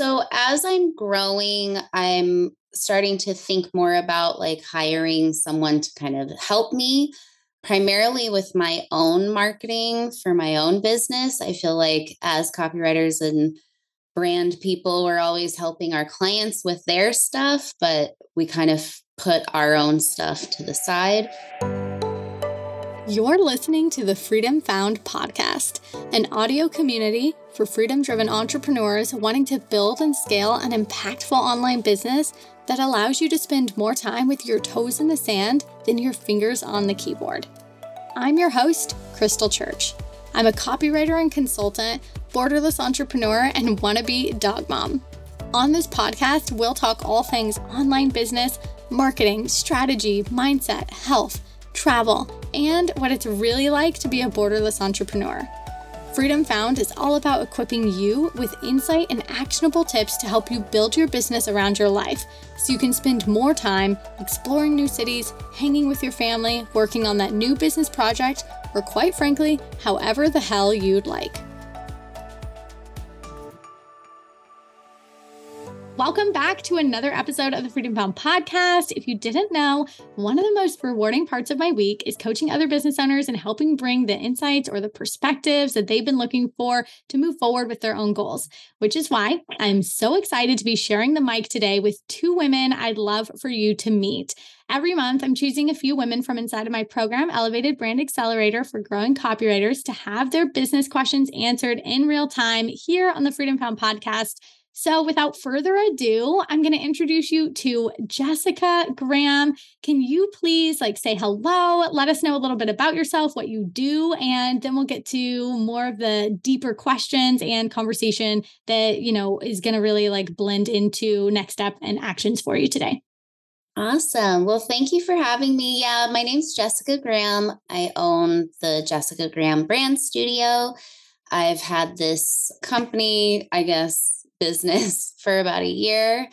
So as I'm growing, I'm starting to think more about like hiring someone to kind of help me primarily with my own marketing for my own business. I feel like as copywriters and brand people, we're always helping our clients with their stuff, but we kind of put our own stuff to the side. You're listening to the Freedom Found podcast, an audio community for freedom driven entrepreneurs wanting to build and scale an impactful online business that allows you to spend more time with your toes in the sand than your fingers on the keyboard. I'm your host, Crystal Church. I'm a copywriter and consultant, borderless entrepreneur, and wannabe dog mom. On this podcast, we'll talk all things online business, marketing, strategy, mindset, health travel, and what it's really like to be a borderless entrepreneur. Freedom Found is all about equipping you with insight and actionable tips to help you build your business around your life so you can spend more time exploring new cities, hanging with your family, working on that new business project, or quite frankly, however the hell you'd like. Welcome back to another episode of the Freedom Found podcast. If you didn't know, one of the most rewarding parts of my week is coaching other business owners and helping bring the insights or the perspectives that they've been looking for to move forward with their own goals, which is why I'm so excited to be sharing the mic today with two women I'd love for you to meet. Every month, I'm choosing a few women from inside of my program, Elevated Brand Accelerator for Growing Copywriters, to have their business questions answered in real time here on the Freedom Found podcast. So, without further ado, I'm going to introduce you to Jessica Graham. Can you please like say hello, let us know a little bit about yourself, what you do, and then we'll get to more of the deeper questions and conversation that, you know, is going to really like blend into next step and actions for you today. Awesome. Well, thank you for having me. Yeah, my name's Jessica Graham. I own the Jessica Graham Brand Studio. I've had this company, I guess, business for about a year.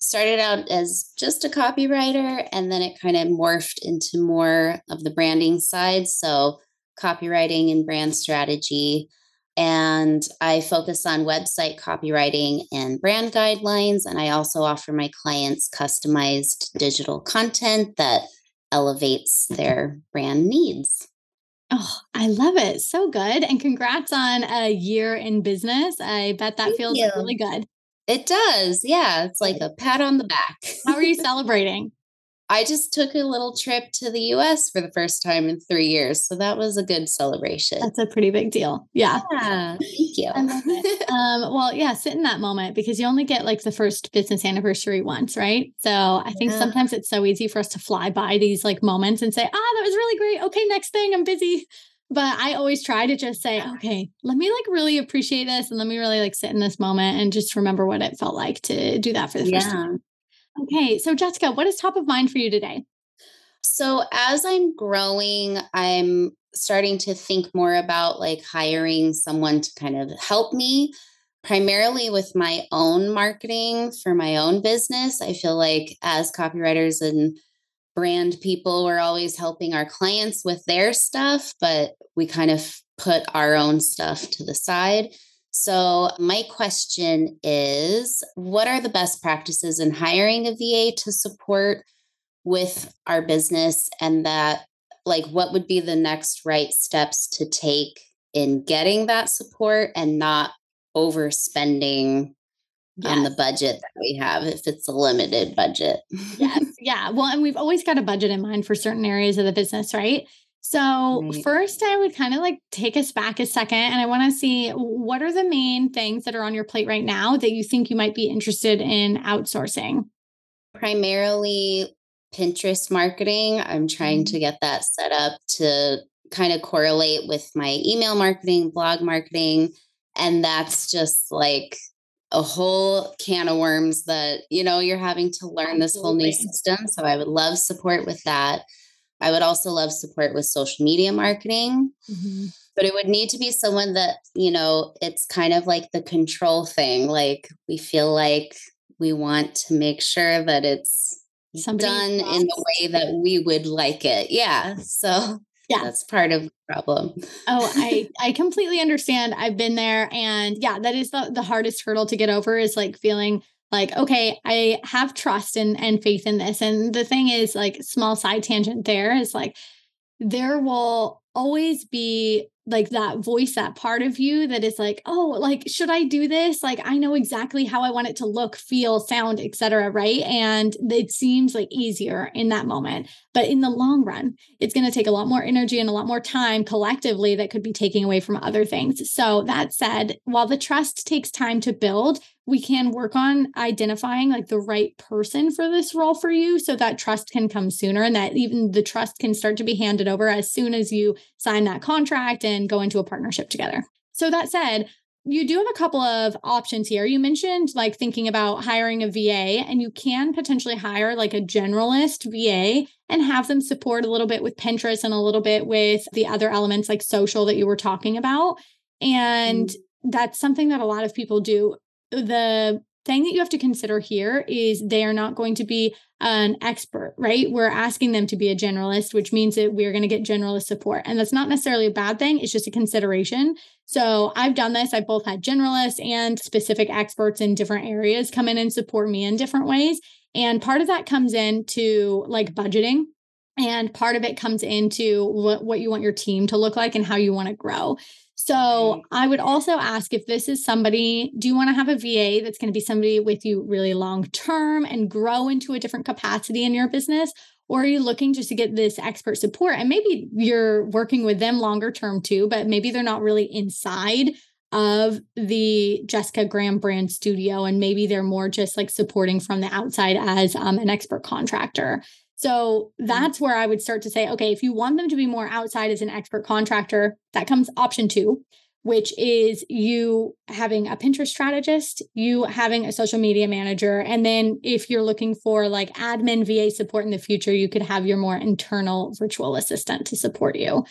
Started out as just a copywriter, and then it kind of morphed into more of the branding side. So, copywriting and brand strategy. And I focus on website copywriting and brand guidelines. And I also offer my clients customized digital content that elevates their brand needs. Oh, I love it. So good. And congrats on a year in business. I bet that Thank feels you. really good. It does. Yeah. It's like a pat on the back. How are you celebrating? I just took a little trip to the US for the first time in three years. So that was a good celebration. That's a pretty big deal. Yeah. yeah thank you. um, well, yeah, sit in that moment because you only get like the first business anniversary once, right? So I think yeah. sometimes it's so easy for us to fly by these like moments and say, ah, that was really great. Okay, next thing, I'm busy. But I always try to just say, okay, let me like really appreciate this and let me really like sit in this moment and just remember what it felt like to do that for the first time. Okay. So, Jessica, what is top of mind for you today? So, as I'm growing, I'm starting to think more about like hiring someone to kind of help me primarily with my own marketing for my own business. I feel like as copywriters and brand people, we're always helping our clients with their stuff, but we kind of put our own stuff to the side. So, my question is what are the best practices in hiring a VA to support with our business? And that, like, what would be the next right steps to take in getting that support and not overspending yes. on the budget that we have if it's a limited budget? yes. Yeah. Well, and we've always got a budget in mind for certain areas of the business, right? So, right. first, I would kind of like take us back a second and I want to see what are the main things that are on your plate right now that you think you might be interested in outsourcing? Primarily Pinterest marketing. I'm trying mm-hmm. to get that set up to kind of correlate with my email marketing, blog marketing. And that's just like a whole can of worms that, you know, you're having to learn Absolutely. this whole new system. So, I would love support with that. I would also love support with social media marketing. Mm-hmm. But it would need to be someone that, you know, it's kind of like the control thing. Like we feel like we want to make sure that it's Somebody done in the way that we would like it. Yeah. So Yeah. That's part of the problem. oh, I I completely understand. I've been there and yeah, that is the the hardest hurdle to get over is like feeling like okay i have trust and and faith in this. And the thing is like small side tangent there is like there will always be like that voice that part of you that is like oh like should i do this? Like i know exactly how i want it to look feel sound etc right? And it seems like easier in that moment. But in the long run it's going to take a lot more energy and a lot more time collectively that could be taking away from other things. So that said while the trust takes time to build we can work on identifying like the right person for this role for you so that trust can come sooner and that even the trust can start to be handed over as soon as you sign that contract and go into a partnership together. So that said, you do have a couple of options here. You mentioned like thinking about hiring a VA, and you can potentially hire like a generalist VA and have them support a little bit with Pinterest and a little bit with the other elements like social that you were talking about. And mm-hmm. that's something that a lot of people do the thing that you have to consider here is they are not going to be an expert, right? We're asking them to be a generalist, which means that we're going to get generalist support. And that's not necessarily a bad thing, it's just a consideration. So I've done this. I've both had generalists and specific experts in different areas come in and support me in different ways. And part of that comes into like budgeting. And part of it comes into what, what you want your team to look like and how you want to grow. So I would also ask if this is somebody, do you want to have a VA that's going to be somebody with you really long term and grow into a different capacity in your business? Or are you looking just to get this expert support? And maybe you're working with them longer term too, but maybe they're not really inside of the Jessica Graham brand studio. And maybe they're more just like supporting from the outside as um, an expert contractor. So mm-hmm. that's where I would start to say, okay, if you want them to be more outside as an expert contractor, that comes option two, which is you having a Pinterest strategist, you having a social media manager. And then if you're looking for like admin VA support in the future, you could have your more internal virtual assistant to support you.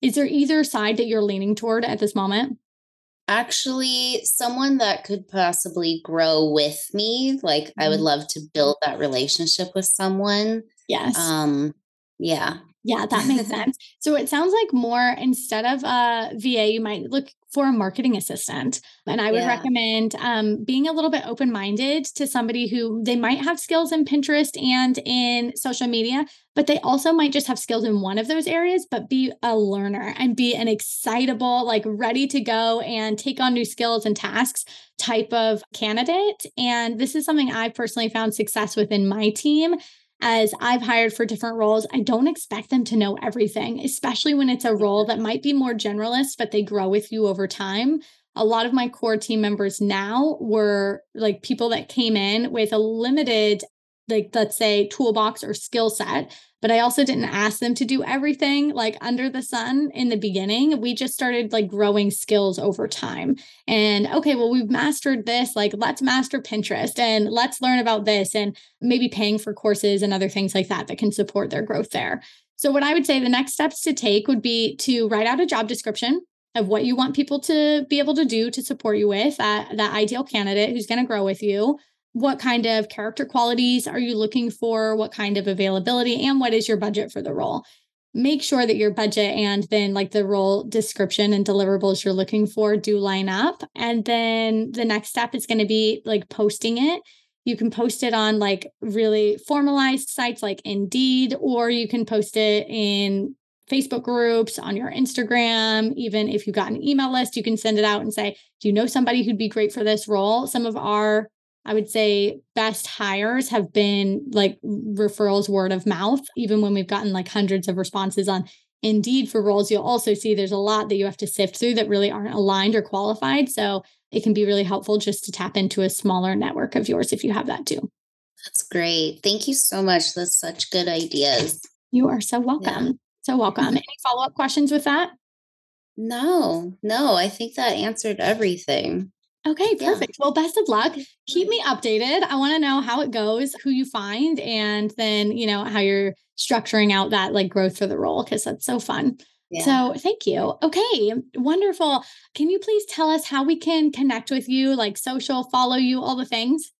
Is there either side that you're leaning toward at this moment? Actually, someone that could possibly grow with me. Like, mm-hmm. I would mm-hmm. love to build that relationship with someone Yes. Um, yeah. Yeah, that makes sense. So it sounds like more instead of a VA, you might look for a marketing assistant. And I would yeah. recommend um, being a little bit open minded to somebody who they might have skills in Pinterest and in social media, but they also might just have skills in one of those areas, but be a learner and be an excitable, like ready to go and take on new skills and tasks type of candidate. And this is something I've personally found success with in my team as I've hired for different roles, I don't expect them to know everything, especially when it's a role that might be more generalist, but they grow with you over time. A lot of my core team members now were like people that came in with a limited like let's say toolbox or skill set but i also didn't ask them to do everything like under the sun in the beginning. We just started like growing skills over time. And okay well we've mastered this like let's master pinterest and let's learn about this and maybe paying for courses and other things like that that can support their growth there. So what i would say the next steps to take would be to write out a job description of what you want people to be able to do to support you with that, that ideal candidate who's going to grow with you what kind of character qualities are you looking for? What kind of availability? And what is your budget for the role? Make sure that your budget and then like the role description and deliverables you're looking for do line up. And then the next step is going to be like posting it. You can post it on like really formalized sites like Indeed, or you can post it in Facebook groups, on your Instagram. Even if you've got an email list, you can send it out and say, Do you know somebody who'd be great for this role? Some of our I would say best hires have been like referrals word of mouth. Even when we've gotten like hundreds of responses on Indeed for roles, you'll also see there's a lot that you have to sift through that really aren't aligned or qualified. So it can be really helpful just to tap into a smaller network of yours if you have that too. That's great. Thank you so much. That's such good ideas. You are so welcome. Yeah. So welcome. Any follow up questions with that? No, no, I think that answered everything. Okay, perfect. Yeah. Well, best of luck. Keep me updated. I want to know how it goes, who you find, and then, you know, how you're structuring out that like growth for the role because that's so fun. Yeah. So, thank you. Okay, wonderful. Can you please tell us how we can connect with you, like social, follow you, all the things?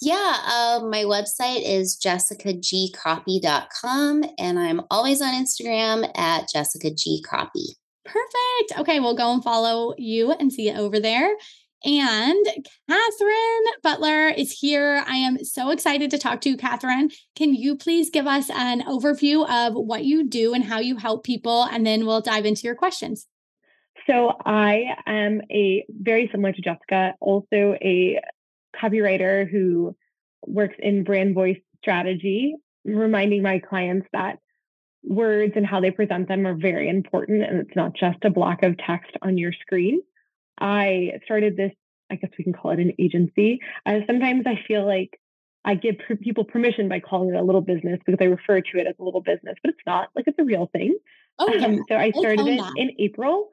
Yeah, uh, my website is jessicagcopy.com and I'm always on Instagram at jessicagcopy. Perfect. Okay, we'll go and follow you and see you over there. And Catherine Butler is here. I am so excited to talk to you, Catherine. Can you please give us an overview of what you do and how you help people? And then we'll dive into your questions. So, I am a very similar to Jessica, also a copywriter who works in brand voice strategy, reminding my clients that words and how they present them are very important and it's not just a block of text on your screen. I started this, I guess we can call it an agency. Uh, sometimes I feel like I give people permission by calling it a little business because I refer to it as a little business, but it's not like it's a real thing. Oh, yeah. Um, so I started it that. in April.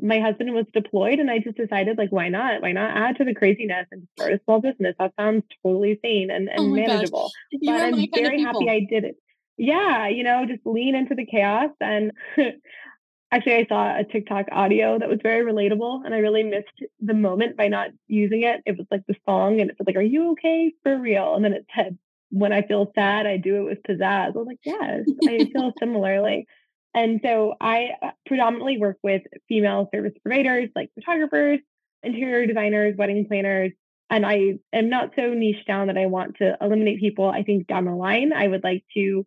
My husband was deployed, and I just decided, like, why not? Why not add to the craziness and start a small business? That sounds totally sane and, and oh manageable. But I'm very happy I did it yeah, you know, just lean into the chaos. And actually, I saw a TikTok audio that was very relatable, and I really missed the moment by not using it. It was like the song, and it was like, "Are you okay for real?" And then it said, "When I feel sad, I do it with pizzazz." I was like, "Yes, I feel similarly." And so I uh, predominantly work with female service providers like photographers, interior designers, wedding planners, and I am not so niche down that I want to eliminate people. I think down the line, I would like to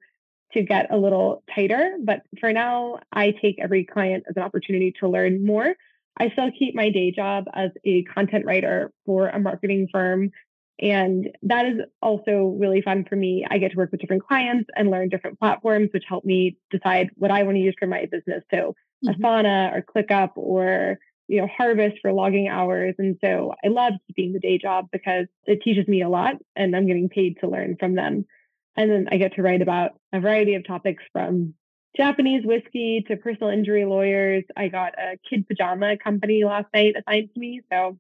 to get a little tighter. But for now, I take every client as an opportunity to learn more. I still keep my day job as a content writer for a marketing firm. And that is also really fun for me. I get to work with different clients and learn different platforms, which help me decide what I want to use for my business. So mm-hmm. Asana or ClickUp or you know Harvest for logging hours. And so I love keeping the day job because it teaches me a lot and I'm getting paid to learn from them. And then I get to write about a variety of topics from Japanese whiskey to personal injury lawyers. I got a kid pajama company last night assigned to me. So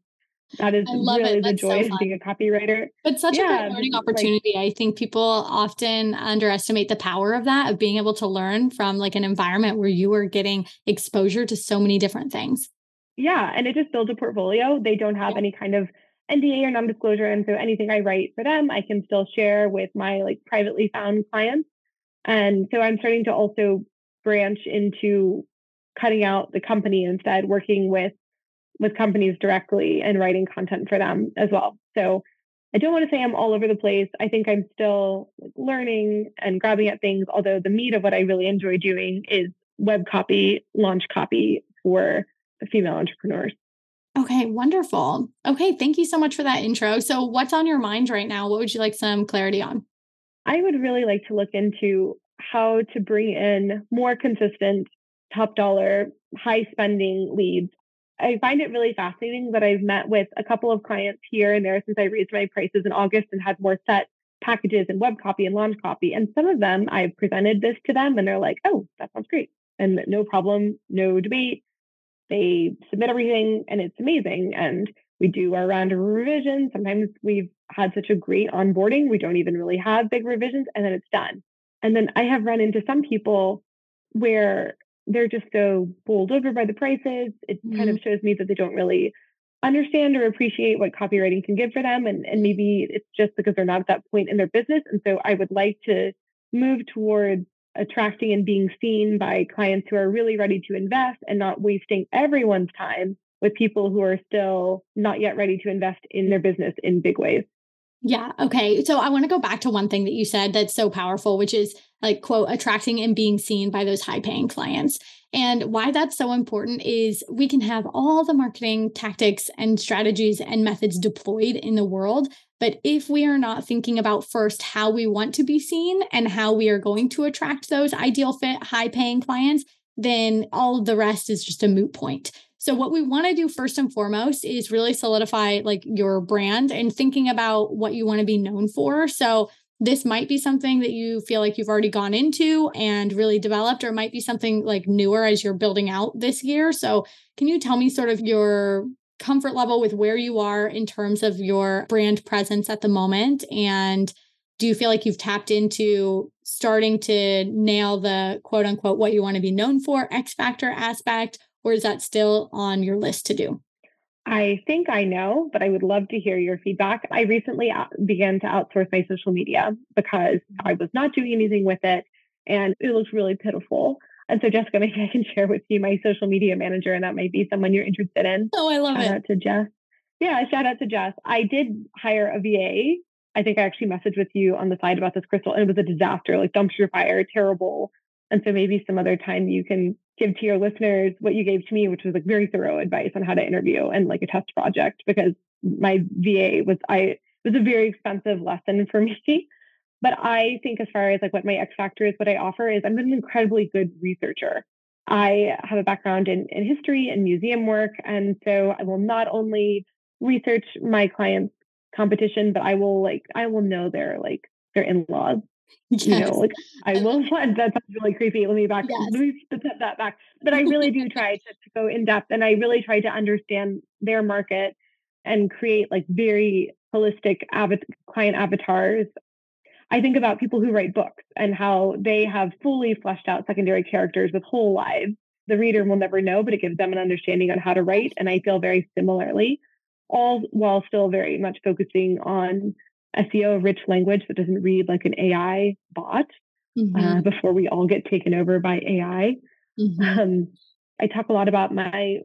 that is really the joy so of being a copywriter. But such yeah, a great learning opportunity. Like, I think people often underestimate the power of that, of being able to learn from like an environment where you are getting exposure to so many different things. Yeah. And it just builds a portfolio. They don't have yeah. any kind of NDA or non-disclosure. And so anything I write for them, I can still share with my like privately found clients. And so I'm starting to also branch into cutting out the company instead, working with with companies directly and writing content for them as well. So I don't want to say I'm all over the place. I think I'm still learning and grabbing at things, although the meat of what I really enjoy doing is web copy, launch copy for female entrepreneurs. Okay, wonderful. Okay, thank you so much for that intro. So, what's on your mind right now? What would you like some clarity on? I would really like to look into how to bring in more consistent, top dollar, high spending leads. I find it really fascinating that I've met with a couple of clients here and there since I raised my prices in August and had more set packages and web copy and launch copy. And some of them I've presented this to them and they're like, oh, that sounds great. And no problem, no debate they submit everything and it's amazing. And we do our round of revisions. Sometimes we've had such a great onboarding, we don't even really have big revisions, and then it's done. And then I have run into some people where they're just so bowled over by the prices. It mm-hmm. kind of mm-hmm. shows me that they don't really understand or appreciate what copywriting can give for them. And, and maybe it's just because they're not at that point in their business. And so I would like to move towards attracting and being seen by clients who are really ready to invest and not wasting everyone's time with people who are still not yet ready to invest in their business in big ways. Yeah. Okay. So I want to go back to one thing that you said that's so powerful, which is like, quote, attracting and being seen by those high paying clients. And why that's so important is we can have all the marketing tactics and strategies and methods deployed in the world. But if we are not thinking about first how we want to be seen and how we are going to attract those ideal fit, high paying clients, then all of the rest is just a moot point. So what we want to do first and foremost is really solidify like your brand and thinking about what you want to be known for. So this might be something that you feel like you've already gone into and really developed, or might be something like newer as you're building out this year. So, can you tell me sort of your comfort level with where you are in terms of your brand presence at the moment? And do you feel like you've tapped into starting to nail the quote unquote what you want to be known for X factor aspect, or is that still on your list to do? I think I know, but I would love to hear your feedback. I recently uh, began to outsource my social media because I was not doing anything with it and it looks really pitiful. And so, Jessica, maybe I can share with you my social media manager, and that might be someone you're interested in. Oh, I love shout it. Shout out to Jess. Yeah, shout out to Jess. I did hire a VA. I think I actually messaged with you on the side about this, Crystal, and it was a disaster, like dumpster fire, terrible. And so maybe some other time you can give to your listeners what you gave to me, which was like very thorough advice on how to interview and like a test project, because my VA was I was a very expensive lesson for me. But I think as far as like what my X factor is, what I offer is I'm an incredibly good researcher. I have a background in, in history and museum work. And so I will not only research my clients' competition, but I will like I will know their like their in-laws. Yes. You know, like I will that sounds really creepy. Let me back yes. let me step that back. But I really do try to, to go in depth and I really try to understand their market and create like very holistic av- client avatars I think about people who write books and how they have fully fleshed out secondary characters with whole lives. The reader will never know, but it gives them an understanding on how to write. And I feel very similarly, all while still very much focusing on SEO rich language that doesn't read like an AI bot mm-hmm. uh, before we all get taken over by AI. Mm-hmm. Um, I talk a lot about my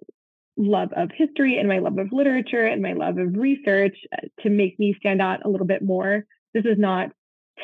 love of history and my love of literature and my love of research uh, to make me stand out a little bit more. This is not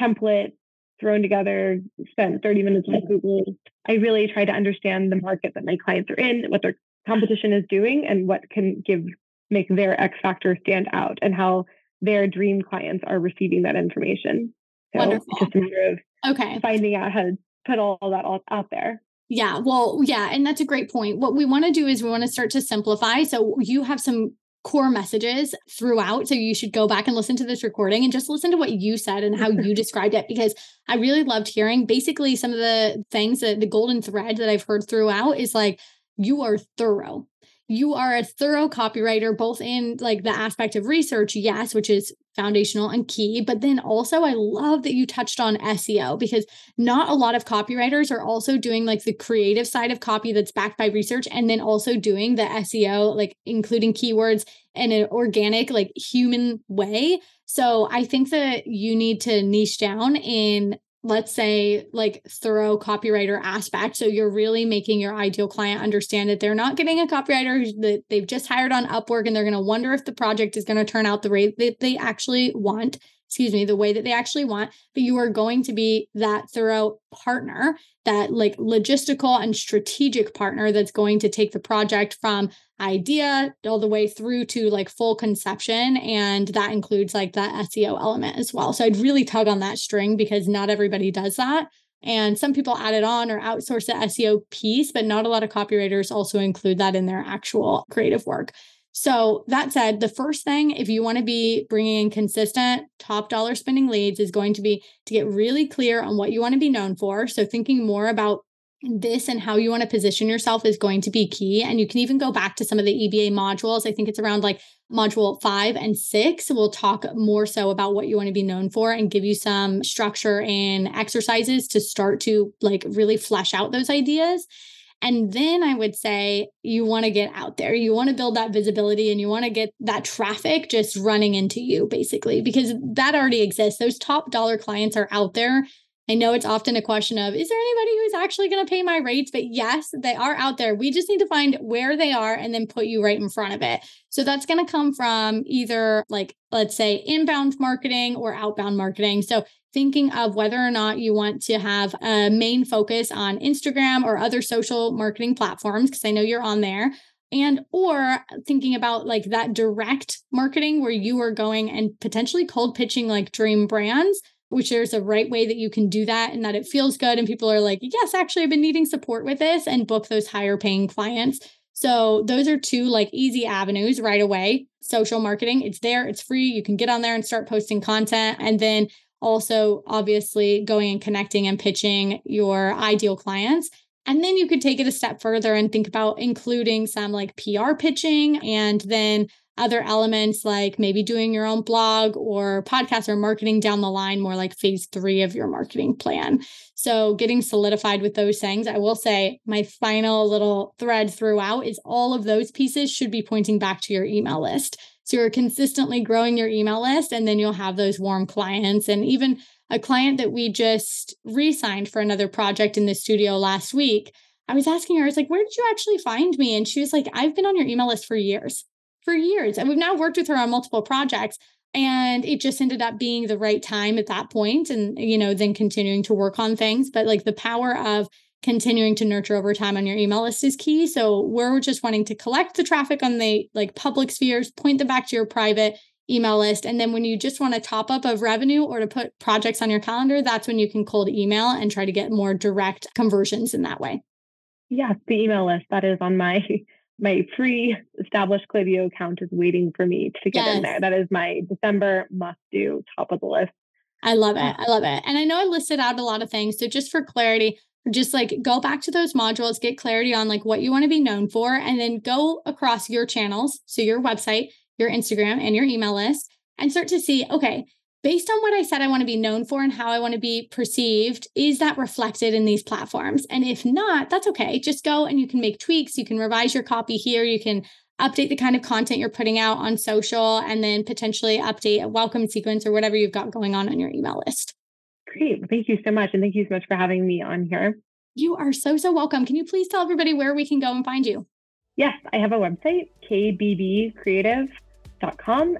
template thrown together, spent 30 minutes on Google. I really try to understand the market that my clients are in, what their competition is doing, and what can give make their X factor stand out and how their dream clients are receiving that information. So Wonderful. it's just a matter of okay. finding out how to put all that all out there. Yeah, well, yeah, and that's a great point. What we want to do is we want to start to simplify. So you have some core messages throughout. So you should go back and listen to this recording and just listen to what you said and how you described it because I really loved hearing basically some of the things that the golden thread that I've heard throughout is like you are thorough you are a thorough copywriter, both in like the aspect of research, yes, which is foundational and key. But then also, I love that you touched on SEO because not a lot of copywriters are also doing like the creative side of copy that's backed by research and then also doing the SEO, like including keywords in an organic, like human way. So I think that you need to niche down in let's say like thorough copywriter aspect. So you're really making your ideal client understand that they're not getting a copywriter that they've just hired on upwork and they're going to wonder if the project is going to turn out the way that they actually want excuse me, the way that they actually want, but you are going to be that thorough partner, that like logistical and strategic partner that's going to take the project from idea all the way through to like full conception. And that includes like that SEO element as well. So I'd really tug on that string because not everybody does that. And some people add it on or outsource the SEO piece, but not a lot of copywriters also include that in their actual creative work. So, that said, the first thing, if you want to be bringing in consistent top dollar spending leads, is going to be to get really clear on what you want to be known for. So, thinking more about this and how you want to position yourself is going to be key. And you can even go back to some of the EBA modules. I think it's around like module five and six. We'll talk more so about what you want to be known for and give you some structure and exercises to start to like really flesh out those ideas. And then I would say you want to get out there. You want to build that visibility and you want to get that traffic just running into you, basically, because that already exists. Those top dollar clients are out there. I know it's often a question of, is there anybody who's actually going to pay my rates? But yes, they are out there. We just need to find where they are and then put you right in front of it. So that's going to come from either, like, let's say, inbound marketing or outbound marketing. So thinking of whether or not you want to have a main focus on Instagram or other social marketing platforms, because I know you're on there. And or thinking about like that direct marketing where you are going and potentially cold pitching like dream brands, which there's a right way that you can do that and that it feels good. And people are like, yes, actually, I've been needing support with this and book those higher paying clients. So those are two like easy avenues right away. Social marketing, it's there, it's free. You can get on there and start posting content. And then also obviously going and connecting and pitching your ideal clients. And then you could take it a step further and think about including some like PR pitching and then other elements like maybe doing your own blog or podcast or marketing down the line, more like phase three of your marketing plan. So, getting solidified with those things, I will say my final little thread throughout is all of those pieces should be pointing back to your email list. So, you're consistently growing your email list, and then you'll have those warm clients. And even a client that we just re signed for another project in the studio last week. I was asking her, I was like, where did you actually find me? And she was like, I've been on your email list for years for years. And we've now worked with her on multiple projects. And it just ended up being the right time at that point and, you know, then continuing to work on things. But like the power of continuing to nurture over time on your email list is key. So we're just wanting to collect the traffic on the like public spheres, point them back to your private email list. And then when you just want a top up of revenue or to put projects on your calendar, that's when you can cold email and try to get more direct conversions in that way. Yes, the email list that is on my my pre-established Klaviyo account is waiting for me to get yes. in there. That is my December must-do top of the list. I love it. I love it. And I know I listed out a lot of things. So just for clarity, just like go back to those modules, get clarity on like what you want to be known for, and then go across your channels. So your website, your Instagram, and your email list, and start to see, okay, based on what I said I want to be known for and how I want to be perceived, is that reflected in these platforms? And if not, that's okay. Just go and you can make tweaks. You can revise your copy here. You can update the kind of content you're putting out on social and then potentially update a welcome sequence or whatever you've got going on on your email list. Great. Thank you so much. And thank you so much for having me on here. You are so, so welcome. Can you please tell everybody where we can go and find you? Yes, I have a website, KBB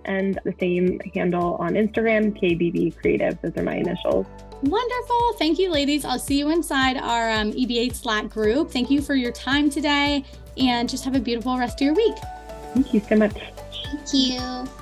And the same handle on Instagram, KBB Creative. Those are my initials. Wonderful. Thank you, ladies. I'll see you inside our um, EBA Slack group. Thank you for your time today and just have a beautiful rest of your week. Thank you so much. Thank you.